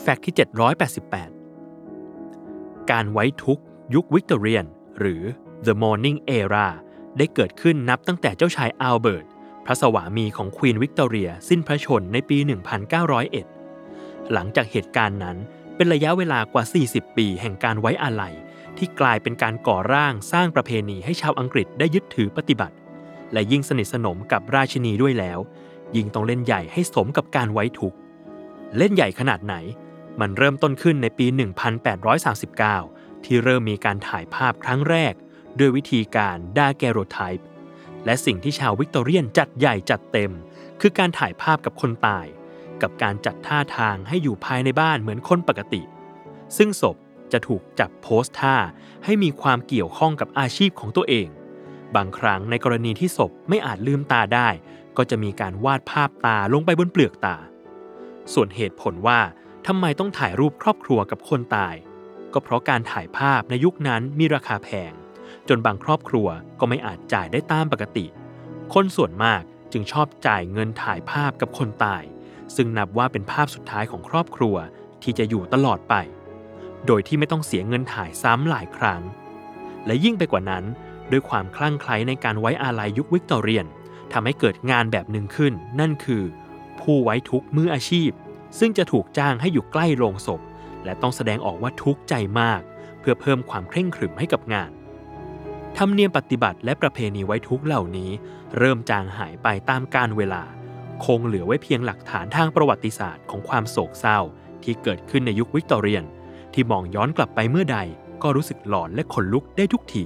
Fact ที่ 788 การไว้ทุกข์ยุควิกตอเรียน หรือ The Mourning Era ได้เกิดขึ้นนับตั้งแต่เจ้าชายอัลเบิร์ตพระสวามีของควีนวิกตอเรียสิ้นพระชนม์ในปี 1901 หลังจากเหตุการณ์นั้นเป็นระยะเวลากว่า 40 ปีแห่งการไว้อาลัย ที่กลายเป็นการก่อร่างสร้างประเพณีให้ชาวอังกฤษได้ยึดถือปฏิบัติ และยิ่งสนิทสนมกับราชินีด้วยแล้ว ยิ่งต้องเล่นใหญ่ให้สมกับการไว้ทุกเล่นใหญ่ขนาดไหน มันเริ่มต้นขึ้นในปี 1839 ที่เริ่มมีการถ่ายภาพครั้งแรก ด้วยวิธีการดาแกโรไทป์และสิ่งที่ชาววิกตอเรียนจัดใหญ่จัดเต็ม คือการถ่ายภาพกับคนตาย กับการจัดท่าทางให้อยู่ภายในบ้านเหมือนคนปกติ ซึ่งศพจะถูกจับโพสท่าให้มีความเกี่ยวข้องกับอาชีพของตัวเอง บางครั้งในกรณีที่ศพไม่อาจลืมตาได้ ก็จะมีการวาดภาพตาลงไปบนเปลือกตา ส่วนเหตุผลว่า ทำไมต้องถ่ายรูปครอบครัวกับคนตาย ก็เพราะการถ่ายภาพในยุคนั้นมีราคาแพง จนบางครอบครัวก็ไม่อาจจ่ายได้ตามปกติ คนส่วนมากจึงชอบจ่ายเงินถ่ายภาพกับคนตาย ซึ่งนับว่าเป็นภาพสุดท้ายของครอบครัวที่จะอยู่ตลอดไป โดยที่ไม่ต้องเสียเงินถ่ายซ้ำหลายครั้ง และยิ่งไปกว่านั้น ด้วยความคลั่งไคล้ในการไว้อาลัยยุควิกตอเรียนทำให้เกิดงานแบบหนึ่งขึ้น นั่นคือ ผู้ไว้ทุกข์มืออาชีพ ซึ่งจะถูกจ้างให้อยู่ใกล้โลงศพ และต้องแสดงออกว่าทุกข์ใจมาก เพื่อเพิ่มความเคร่งขรึมให้กับงานธรรมเนียมปฏิบัติและประเพณีไว้ทุกข์เหล่านี้ เริ่มจางหายไปตามกาลเวลา คงเหลือไว้เพียงหลักฐานทางประวัติศาสตร์ของความโศกเศร้า ที่เกิดขึ้นในยุควิกตอเรียน ที่มองย้อนกลับไปเมื่อใดก็รู้สึกหลอนและขนลุกได้ทุกที